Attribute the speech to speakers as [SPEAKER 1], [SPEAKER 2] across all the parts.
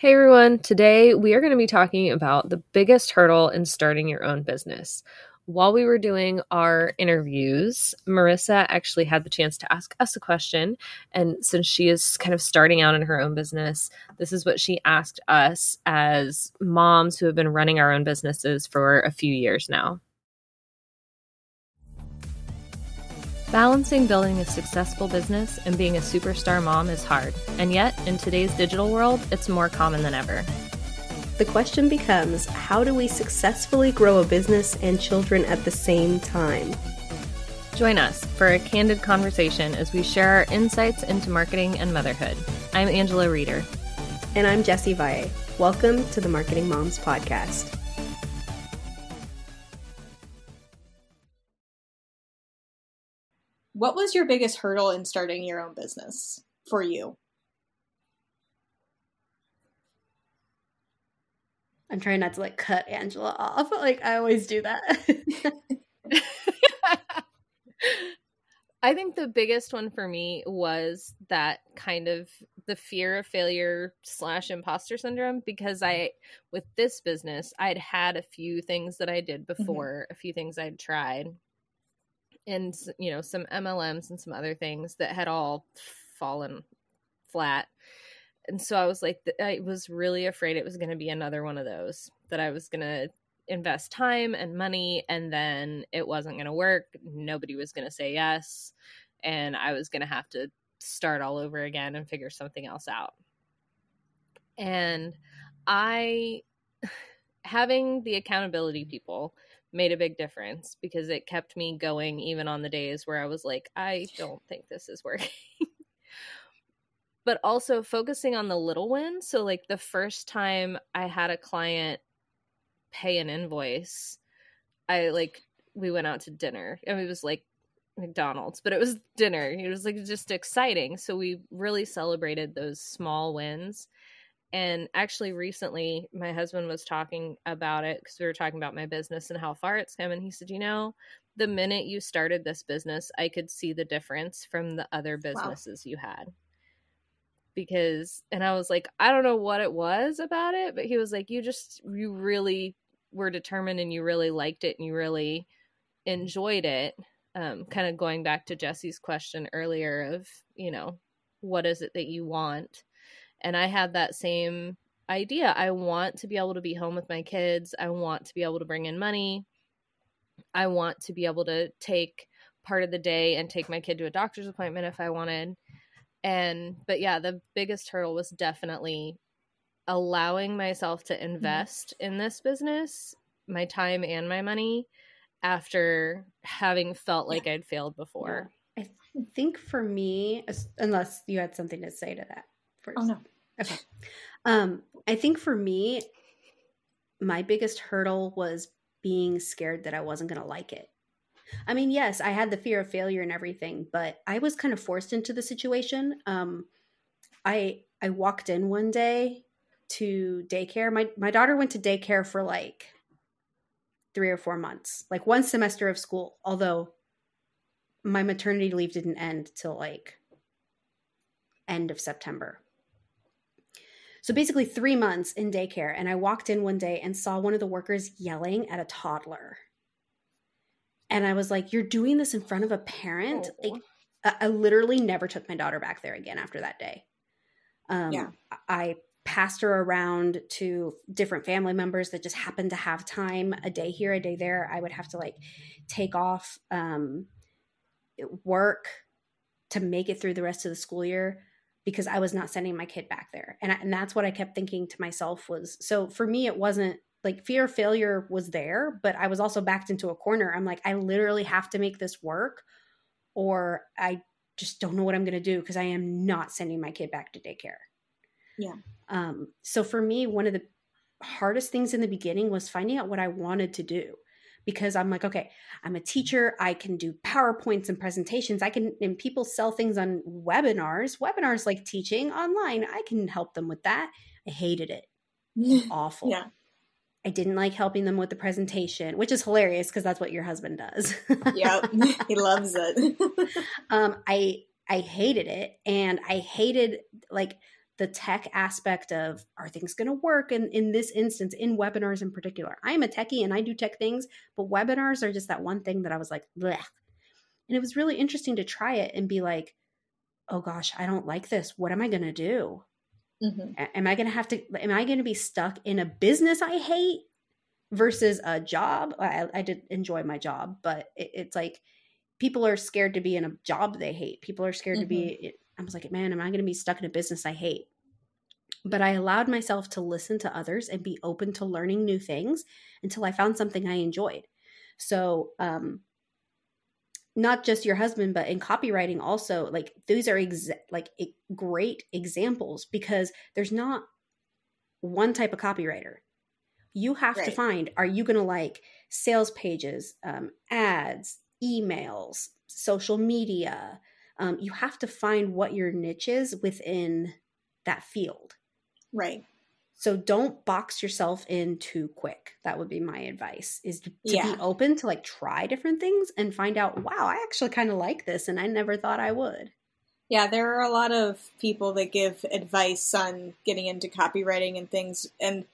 [SPEAKER 1] Hey everyone, today we are going to be talking about the biggest hurdle in starting your own business. While we were doing our interviews, Marissa actually had the chance to ask us a question. And since she is kind of starting out in her own business, this is what she asked us as moms who have been running our own businesses for a few years now. Balancing building a successful business and being a superstar mom is hard, and yet, in today's digital world, it's more common than ever.
[SPEAKER 2] The question becomes how do we successfully grow a business and children at the same time?
[SPEAKER 1] Join us for a candid conversation as we share our insights into marketing and motherhood. I'm Angela Reeder.
[SPEAKER 2] And I'm Jessie Valle. Welcome to the Marketing Moms Podcast.
[SPEAKER 3] What was your biggest hurdle in starting your own business for you?
[SPEAKER 2] I'm trying not to like cut Angela off. Like I always do that.
[SPEAKER 1] I think the biggest one for me was that kind of the fear of failure slash imposter syndrome because I, with this business, I'd had a few things that I did mm-hmm. before, mm-hmm. a few things I'd tried, and you know some MLMs and some other things that had all fallen flat. And so I was like, I was really afraid it was going to be another one of those that I was going to invest time and money and then it wasn't going to work. Nobody was going to say yes. And I was going to have to start all over again and figure something else out. And I, having the accountability people, made a big difference because it kept me going even on the days where I was like, I don't think this is working. but also focusing on the little wins. So, like the first time I had a client pay an invoice, I like, we went out to dinner and it was like McDonald's, but it was dinner. It was like just exciting. So, we really celebrated those small wins and actually, recently, my husband was talking about it because we were talking about my business and how far it's come. And he said, You know, the minute you started this business, I could see the difference from the other businesses wow. you had. Because, and I was like, I don't know what it was about it, but he was like, You just, you really were determined and you really liked it and you really enjoyed it. Um, kind of going back to Jessie's question earlier of, you know, what is it that you want? And I had that same idea. I want to be able to be home with my kids. I want to be able to bring in money. I want to be able to take part of the day and take my kid to a doctor's appointment if I wanted. And, but yeah, the biggest hurdle was definitely allowing myself to mm-hmm. invest mm-hmm. in this business, my time and my money, after having felt like yeah. I'd failed before.
[SPEAKER 2] Yeah. I think for me, unless you had something to say to that
[SPEAKER 3] first. Oh no.
[SPEAKER 2] Okay. Um, I think for me, my biggest hurdle was being scared that I wasn't going to like it. I mean, yes, I had the fear of failure and everything, but I was kind of forced into the situation. Um, I I walked in one day to daycare. My my daughter went to daycare for like three or four months, like one semester of school. Although my maternity leave didn't end till like end of September. So basically, three months in daycare. And I walked in one day and saw one of the workers yelling at a toddler. And I was like, You're doing this in front of a parent? Oh. Like, I literally never took my daughter back there again after that day. Um, yeah. I passed her around to different family members that just happened to have time a day here, a day there. I would have to like take off um, work to make it through the rest of the school year because I was not sending my kid back there. And, I, and that's what I kept thinking to myself was so for me, it wasn't like fear of failure was there, but I was also backed into a corner. I'm like, I literally have to make this work or I just don't know what I'm going to do because I am not sending my kid back to daycare.
[SPEAKER 3] Yeah.
[SPEAKER 2] Um, so for me, one of the hardest things in the beginning was finding out what I wanted to do because I'm like, okay, I'm a teacher. I can do PowerPoints and presentations. I can, and people sell things on webinars. Webinars like teaching online. I can help them with that. I hated it. Awful.
[SPEAKER 3] Yeah.
[SPEAKER 2] I didn't like helping them with the presentation, which is hilarious because that's what your husband does.
[SPEAKER 3] yep, he loves it.
[SPEAKER 2] um, I I hated it, and I hated like the tech aspect of are things going to work and in this instance in webinars in particular? I'm a techie and i do tech things but webinars are just that one thing that i was like Bleh. and it was really interesting to try it and be like oh gosh i don't like this. What am i going to do?
[SPEAKER 3] Mm-hmm.
[SPEAKER 2] Am i going to have to am i going to be stuck in a business i hate versus a job? I, I did enjoy my job but it, it's like people are scared to be in a job they hate. People are scared to be i was like man am i going to be stuck in a business i hate? But i allowed myself to listen to others and be open to learning new things until i found something i enjoyed. So um not just your husband but in copywriting also like these are exa- like e- great examples because there's not one type of copywriter. You have to find are you going to like sales pages um, ads emails social media um, you have to find what your niche is within that field
[SPEAKER 3] Right.
[SPEAKER 2] so don't box yourself in too quick that would be my advice is to, to
[SPEAKER 3] Yeah.
[SPEAKER 2] be open to like try different things and find out wow i actually kind of like this and i never thought i would
[SPEAKER 3] Yeah, there are a lot of people that give advice on getting into copywriting and things, and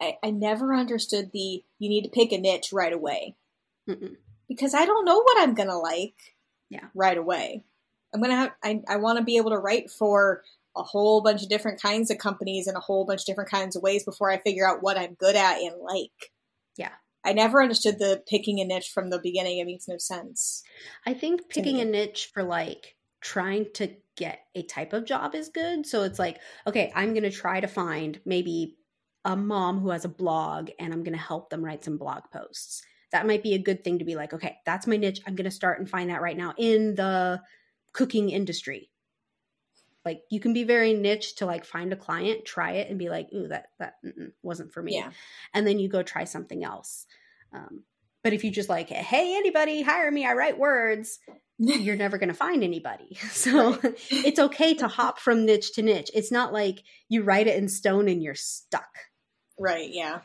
[SPEAKER 3] I, I never understood the you need to pick a niche right away
[SPEAKER 2] Mm-mm.
[SPEAKER 3] because I don't know what I'm gonna like.
[SPEAKER 2] Yeah.
[SPEAKER 3] right away. I'm gonna have I, I want to be able to write for a whole bunch of different kinds of companies in a whole bunch of different kinds of ways before I figure out what I'm good at and like.
[SPEAKER 2] Yeah.
[SPEAKER 3] I never understood the picking a niche from the beginning. It makes no sense.
[SPEAKER 2] I think picking a niche for like trying to get a type of job is good. So it's like, okay, I'm going to try to find maybe a mom who has a blog and I'm going to help them write some blog posts. That might be a good thing to be like, okay, that's my niche. I'm going to start and find that right now in the cooking industry. Like you can be very niche to like find a client, try it and be like, ooh, that that wasn't for me
[SPEAKER 3] Yeah.
[SPEAKER 2] and then you go try something else. Um, but if you just like, hey, anybody, hire me, I write words, you're never going to find anybody. So it's okay to hop from niche to niche. It's not like you write it in stone and you're stuck.
[SPEAKER 3] Right, yeah.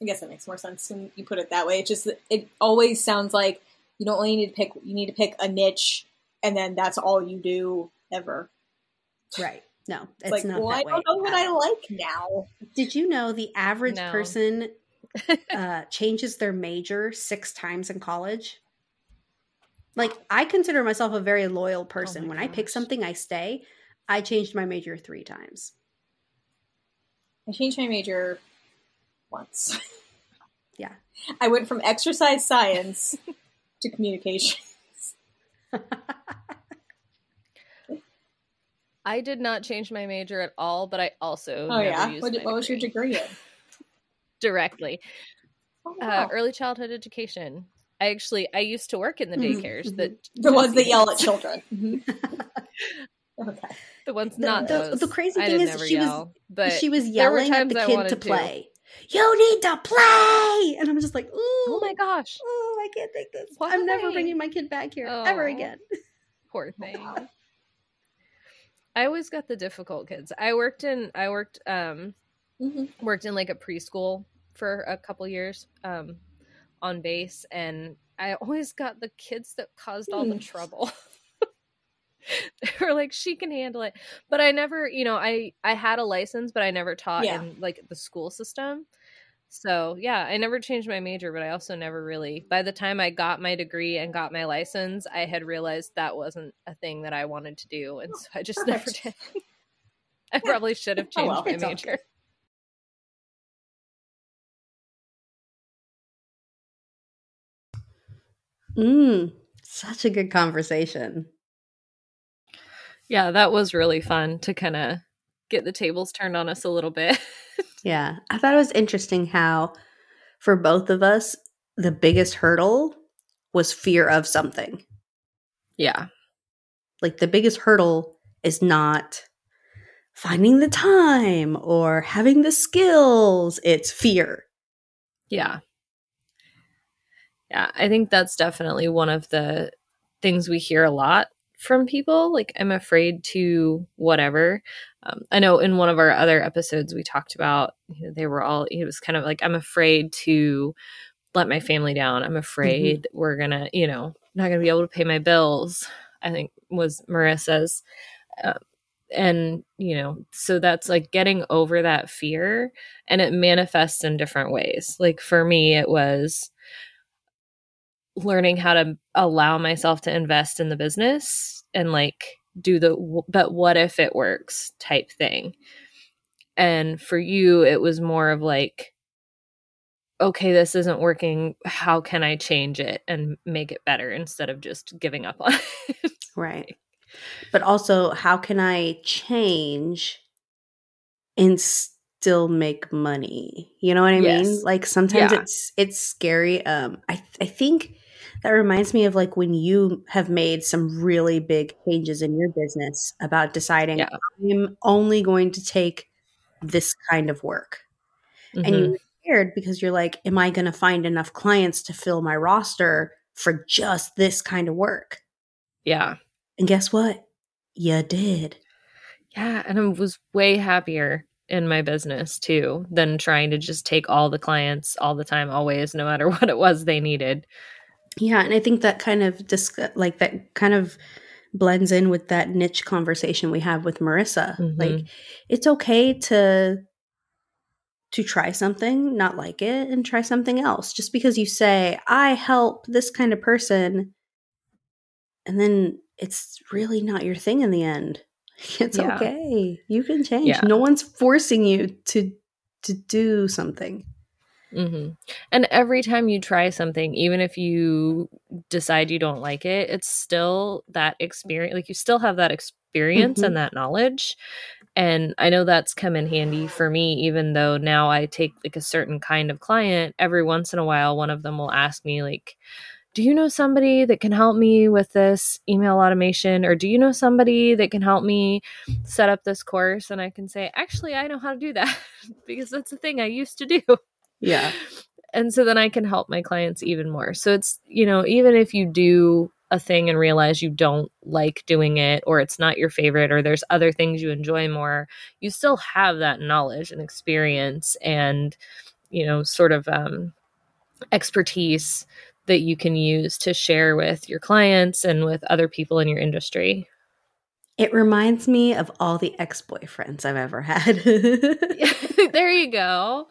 [SPEAKER 3] I guess that makes more sense when you put it that way. It just it always sounds like you don't only need to pick you need to pick a niche and then that's all you do ever.
[SPEAKER 2] Right. No,
[SPEAKER 3] It's,
[SPEAKER 2] it's,
[SPEAKER 3] like,
[SPEAKER 2] not
[SPEAKER 3] well,
[SPEAKER 2] that
[SPEAKER 3] I
[SPEAKER 2] way.
[SPEAKER 3] don't know what
[SPEAKER 2] at
[SPEAKER 3] I like now.
[SPEAKER 2] Did you know the average
[SPEAKER 1] No.
[SPEAKER 2] person uh, changes their major six times in college? Like, I consider myself a very loyal person.
[SPEAKER 1] my
[SPEAKER 2] when I pick something, I stay. I changed my major three times.
[SPEAKER 3] I changed my major once.
[SPEAKER 2] Yeah.
[SPEAKER 3] I went from exercise science to communication.
[SPEAKER 1] I did not change my major at all, but I also
[SPEAKER 3] Oh
[SPEAKER 1] never
[SPEAKER 3] yeah. What, what was your degree in?
[SPEAKER 1] directly.
[SPEAKER 3] Oh,
[SPEAKER 1] Uh, early childhood education. I actually I used to work in the
[SPEAKER 2] Mhm,
[SPEAKER 1] daycares
[SPEAKER 2] mhm.
[SPEAKER 1] that
[SPEAKER 3] the ones that yell at children. Mhm. okay.
[SPEAKER 1] the ones
[SPEAKER 2] The-
[SPEAKER 1] not
[SPEAKER 2] the-
[SPEAKER 1] those.
[SPEAKER 2] the crazy thing is she was-
[SPEAKER 1] but
[SPEAKER 2] she was yelling at the kid to
[SPEAKER 1] to.
[SPEAKER 2] play. You need to play, and I'm just like, ooh,
[SPEAKER 1] oh my gosh,
[SPEAKER 2] oh, I can't take this. I'm never bringing my kid back here ever
[SPEAKER 1] Oh.
[SPEAKER 2] again.
[SPEAKER 1] poor thing. I always got the difficult kids. I worked in I worked um
[SPEAKER 3] hmm
[SPEAKER 1] worked in like a preschool for a couple years um on base and I always got the kids that caused all the
[SPEAKER 3] Hmm.
[SPEAKER 1] trouble. they were like she can handle it. But I never, you know, I I had a license but I never taught
[SPEAKER 3] Yeah.
[SPEAKER 1] in like the school system. So, yeah, I never changed my major, but I also never really by the time I got my degree and got my license, I had realized that wasn't a thing that I wanted to do and so I just never did. I probably should have
[SPEAKER 3] Oh,
[SPEAKER 1] changed
[SPEAKER 3] well,
[SPEAKER 1] my major.
[SPEAKER 2] Mm, such a good conversation.
[SPEAKER 1] Yeah, that was really fun to kind of get the tables turned on us a little bit.
[SPEAKER 2] Yeah, I thought it was interesting how, for both of us, the biggest hurdle was fear of something.
[SPEAKER 1] yeah.
[SPEAKER 2] Like the biggest hurdle is not finding the time or having the skills, it's fear.
[SPEAKER 1] Yeah. Yeah, I think that's definitely one of the things we hear a lot from people. Like, I'm afraid to whatever. Um, I know in one of our other episodes, we talked about you know, they were all, it was kind of like, I'm afraid to let my family down. I'm afraid we're going to, you know, not going to be able to pay my bills. I think was Marissa's. Uh, and you know so that's like getting over that fear and it manifests in different ways like for me it was learning how to allow myself to invest in the business and like do the but what if it works type thing and for you it was more of like okay this isn't working how can i change it and make it better instead of just giving up on it
[SPEAKER 2] right but also how can I change and still make money? You know what I yes. mean? Like sometimes yeah. it's it's scary. Um I I think that reminds me of like when you have made some really big changes in your business about deciding yeah. I'm only going to take this kind of work. Mm-hmm. And you're scared because you're like, am I going to find enough clients to fill my roster for just this kind of work?
[SPEAKER 1] Yeah.
[SPEAKER 2] And guess what? You did.
[SPEAKER 1] Yeah. And I was way happier in my business too than trying to just take all the clients all the time, always, no matter what it was they needed.
[SPEAKER 2] Yeah. And I think that kind of dis- like that kind of blends in with that niche conversation we have with Marissa. Mm-hmm. Like it's okay to to try something, not like it, and try something else. Just because you say, I help this kind of person, and then it's really not your thing in the end. It's yeah. okay. You can change. Yeah. No one's forcing you to to do something.
[SPEAKER 1] Mm-hmm. And every time you try something, even if you decide you don't like it, it's still that experience. Like you still have that experience mm-hmm. and that knowledge. And I know that's come in handy for me, even though now I take like a certain kind of client. Every once in a while, one of them will ask me, like, do you know somebody that can help me with this email automation or do you know somebody that can help me set up this course and i can say actually i know how to do that because that's the thing i used to do
[SPEAKER 2] yeah
[SPEAKER 1] and so then i can help my clients even more so it's you know even if you do a thing and realize you don't like doing it or it's not your favorite or there's other things you enjoy more you still have that knowledge and experience and you know sort of um expertise that you can use to share with your clients and with other people in your industry.
[SPEAKER 2] It reminds me of all the ex boyfriends I've ever had.
[SPEAKER 1] there you go.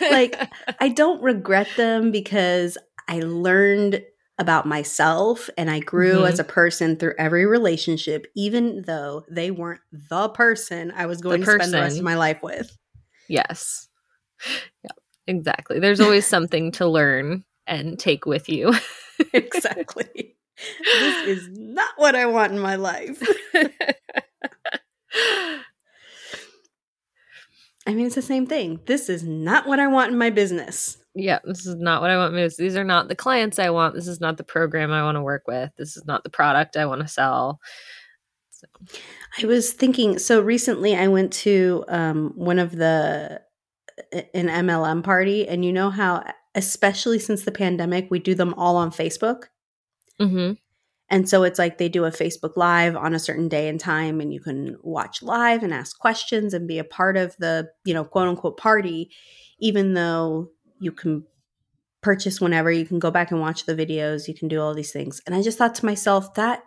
[SPEAKER 2] like, I don't regret them because I learned about myself and I grew mm-hmm. as a person through every relationship, even though they weren't the person I was going to spend the rest of my life with.
[SPEAKER 1] Yes. Yeah, exactly. There's always something to learn and take with you.
[SPEAKER 2] exactly. This is not what I want in my life. I mean, it's the same thing. This is not what I want in my business.
[SPEAKER 1] Yeah, this is not what I want. These are not the clients I want. This is not the program I want to work with. This is not the product I want to sell.
[SPEAKER 2] So. I was thinking. So recently, I went to um, one of the an MLM party, and you know how especially since the pandemic, we do them all on Facebook. Mm-hmm. And so it's like they do a Facebook Live on a certain day and time, and you can watch live and ask questions and be a part of the, you know, quote unquote party, even though you can purchase whenever, you can go back and watch the videos, you can do all these things. And I just thought to myself, that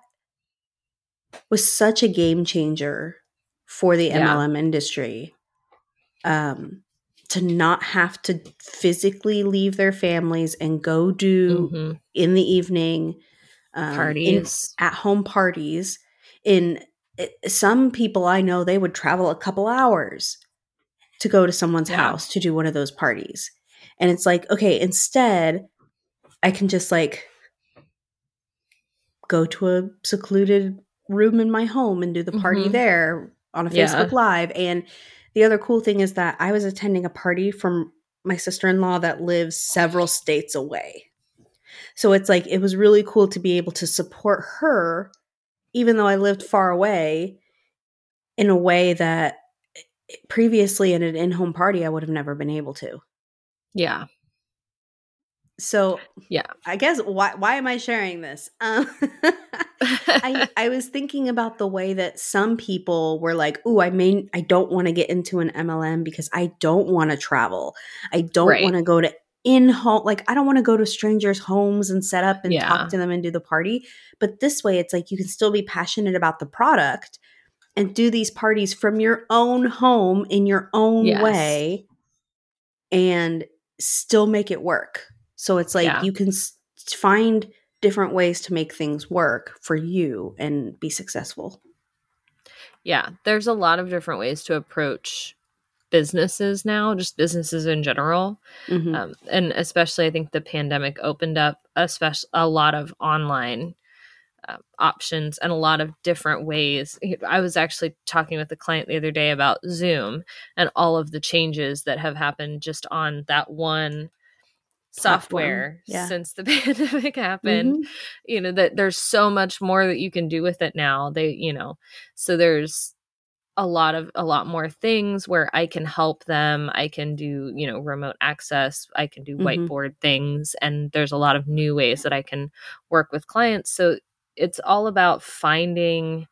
[SPEAKER 2] was such a game changer for the yeah. MLM industry. Um, to not have to physically leave their families and go do mm-hmm. in the evening
[SPEAKER 1] um, parties
[SPEAKER 2] at home parties in it, some people i know they would travel a couple hours to go to someone's yeah. house to do one of those parties and it's like okay instead i can just like go to a secluded room in my home and do the party mm-hmm. there on a facebook yeah. live and the other cool thing is that I was attending a party from my sister in law that lives several states away. So it's like, it was really cool to be able to support her, even though I lived far away, in a way that previously in an in home party, I would have never been able to.
[SPEAKER 1] Yeah.
[SPEAKER 2] So
[SPEAKER 1] yeah,
[SPEAKER 2] I guess why why am I sharing this? Um, I I was thinking about the way that some people were like, "Oh, I mean, I don't want to get into an MLM because I don't want to travel. I don't right. want to go to in home like I don't want to go to strangers' homes and set up and yeah. talk to them and do the party. But this way, it's like you can still be passionate about the product and do these parties from your own home in your own
[SPEAKER 1] Yes.
[SPEAKER 2] way and still make it work. So it's like
[SPEAKER 1] Yeah.
[SPEAKER 2] you can find different ways to make things work for you and be successful.
[SPEAKER 1] Yeah, there's a lot of different ways to approach businesses now, just businesses in general.
[SPEAKER 2] Mhm.
[SPEAKER 1] Um, and especially, I think the pandemic opened up especially a lot of online uh, options and a lot of different ways. I was actually talking with a client the other day about Zoom and all of the changes that have happened just on that one software
[SPEAKER 2] yeah.
[SPEAKER 1] since the pandemic happened
[SPEAKER 2] Mhm.
[SPEAKER 1] you know that there's so much more that you can do with it now they you know so there's a lot of a lot more things where i can help them i can do you know remote access i can do
[SPEAKER 2] Mhm.
[SPEAKER 1] whiteboard things and there's a lot of new ways that i can work with clients so it's all about finding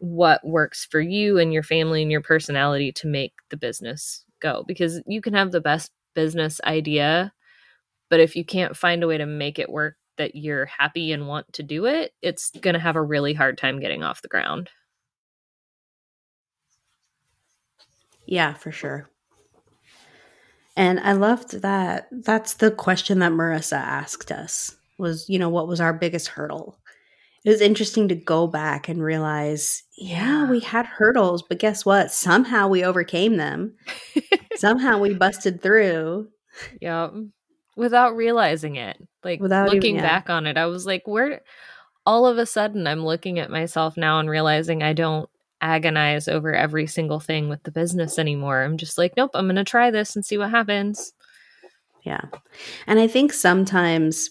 [SPEAKER 1] what works for you and your family and your personality to make the business go because you can have the best business idea but if you can't find a way to make it work that you're happy and want to do it it's going to have a really hard time getting off the ground
[SPEAKER 2] Yeah, for sure. And I loved that. That's the question that Marissa asked us was, you know, what was our biggest hurdle? It was interesting to go back and realize, yeah, we had hurdles, but guess what? Somehow we overcame them. Somehow we busted through.
[SPEAKER 1] yeah without realizing it like
[SPEAKER 2] Without even-
[SPEAKER 1] looking
[SPEAKER 2] yeah.
[SPEAKER 1] back on it i was like where all of a sudden i'm looking at myself now and realizing i don't agonize over every single thing with the business anymore i'm just like nope i'm going to try this and see what happens
[SPEAKER 2] Yeah. And I think sometimes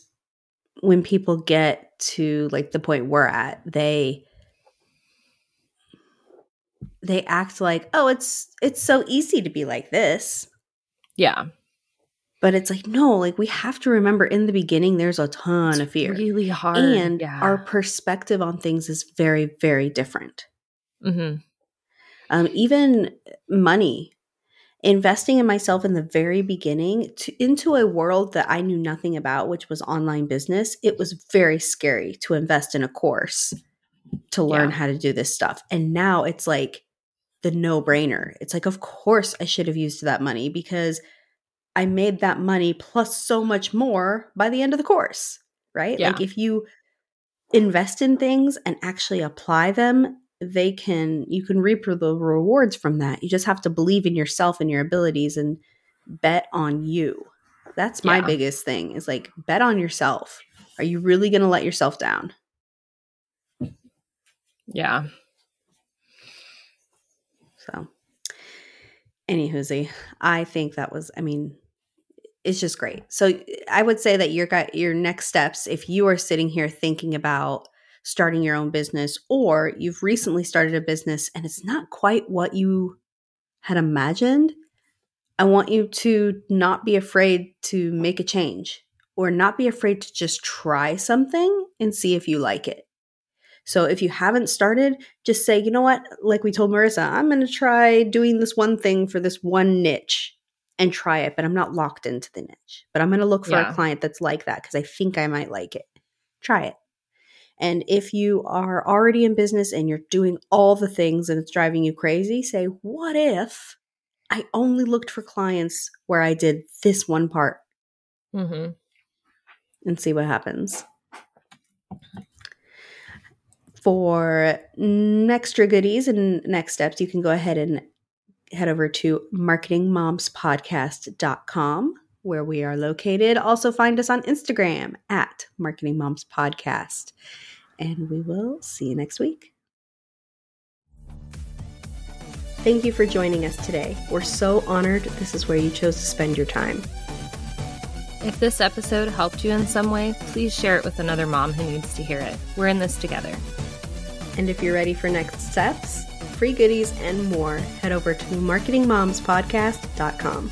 [SPEAKER 2] when people get to like the point we're at, they they act like, "Oh, it's it's so easy to be like this."
[SPEAKER 1] yeah
[SPEAKER 2] But it's like, no, like we have to remember in the beginning there's a ton
[SPEAKER 1] It's
[SPEAKER 2] of fear.
[SPEAKER 1] really hard
[SPEAKER 2] and
[SPEAKER 1] yeah
[SPEAKER 2] our perspective on things is very, very different.
[SPEAKER 1] Hmm
[SPEAKER 2] Um, even money, investing in myself in the very beginning to, into a world that I knew nothing about, which was online business, it was very scary to invest in a course to learn
[SPEAKER 1] Yeah.
[SPEAKER 2] how to do this stuff. And now it's like the no brainer. It's like, of course, I should have used that money because I made that money plus so much more by the end of the course, right?
[SPEAKER 1] Yeah.
[SPEAKER 2] Like if you invest in things and actually apply them, they can you can reap the rewards from that. You just have to believe in yourself and your abilities and bet on you. That's my
[SPEAKER 1] Yeah.
[SPEAKER 2] biggest thing is like bet on yourself. Are you really going to let yourself down?
[SPEAKER 1] yeah
[SPEAKER 2] So, anywhoozy, I think that was, I mean, it's just great. So, I would say that your got your next steps, if you are sitting here thinking about starting your own business, or you've recently started a business and it's not quite what you had imagined, I want you to not be afraid to make a change or not be afraid to just try something and see if you like it. So if you haven't started, just say, you know what? Like we told Marissa, I'm going to try doing this one thing for this one niche and try it, but I'm not locked into the niche. But I'm going to look for
[SPEAKER 1] Yeah.
[SPEAKER 2] a client that's like that because I think I might like it. Try it. And if you are already in business and you're doing all the things and it's driving you crazy, say, what if I only looked for clients where I did this one part?
[SPEAKER 1] Hmm
[SPEAKER 2] and see what happens. For extra goodies and next steps, you can go ahead and head over to marketingmomspodcast.com where we are located. Also find us on Instagram at Marketing Moms Podcast. And we will see you next week. Thank you for joining us today. We're so honored this is where you chose to spend your time.
[SPEAKER 1] If this episode helped you in some way, please share it with another mom who needs to hear it. We're in this together.
[SPEAKER 2] And if you're ready for next steps, free goodies, and more, head over to marketingmomspodcast.com.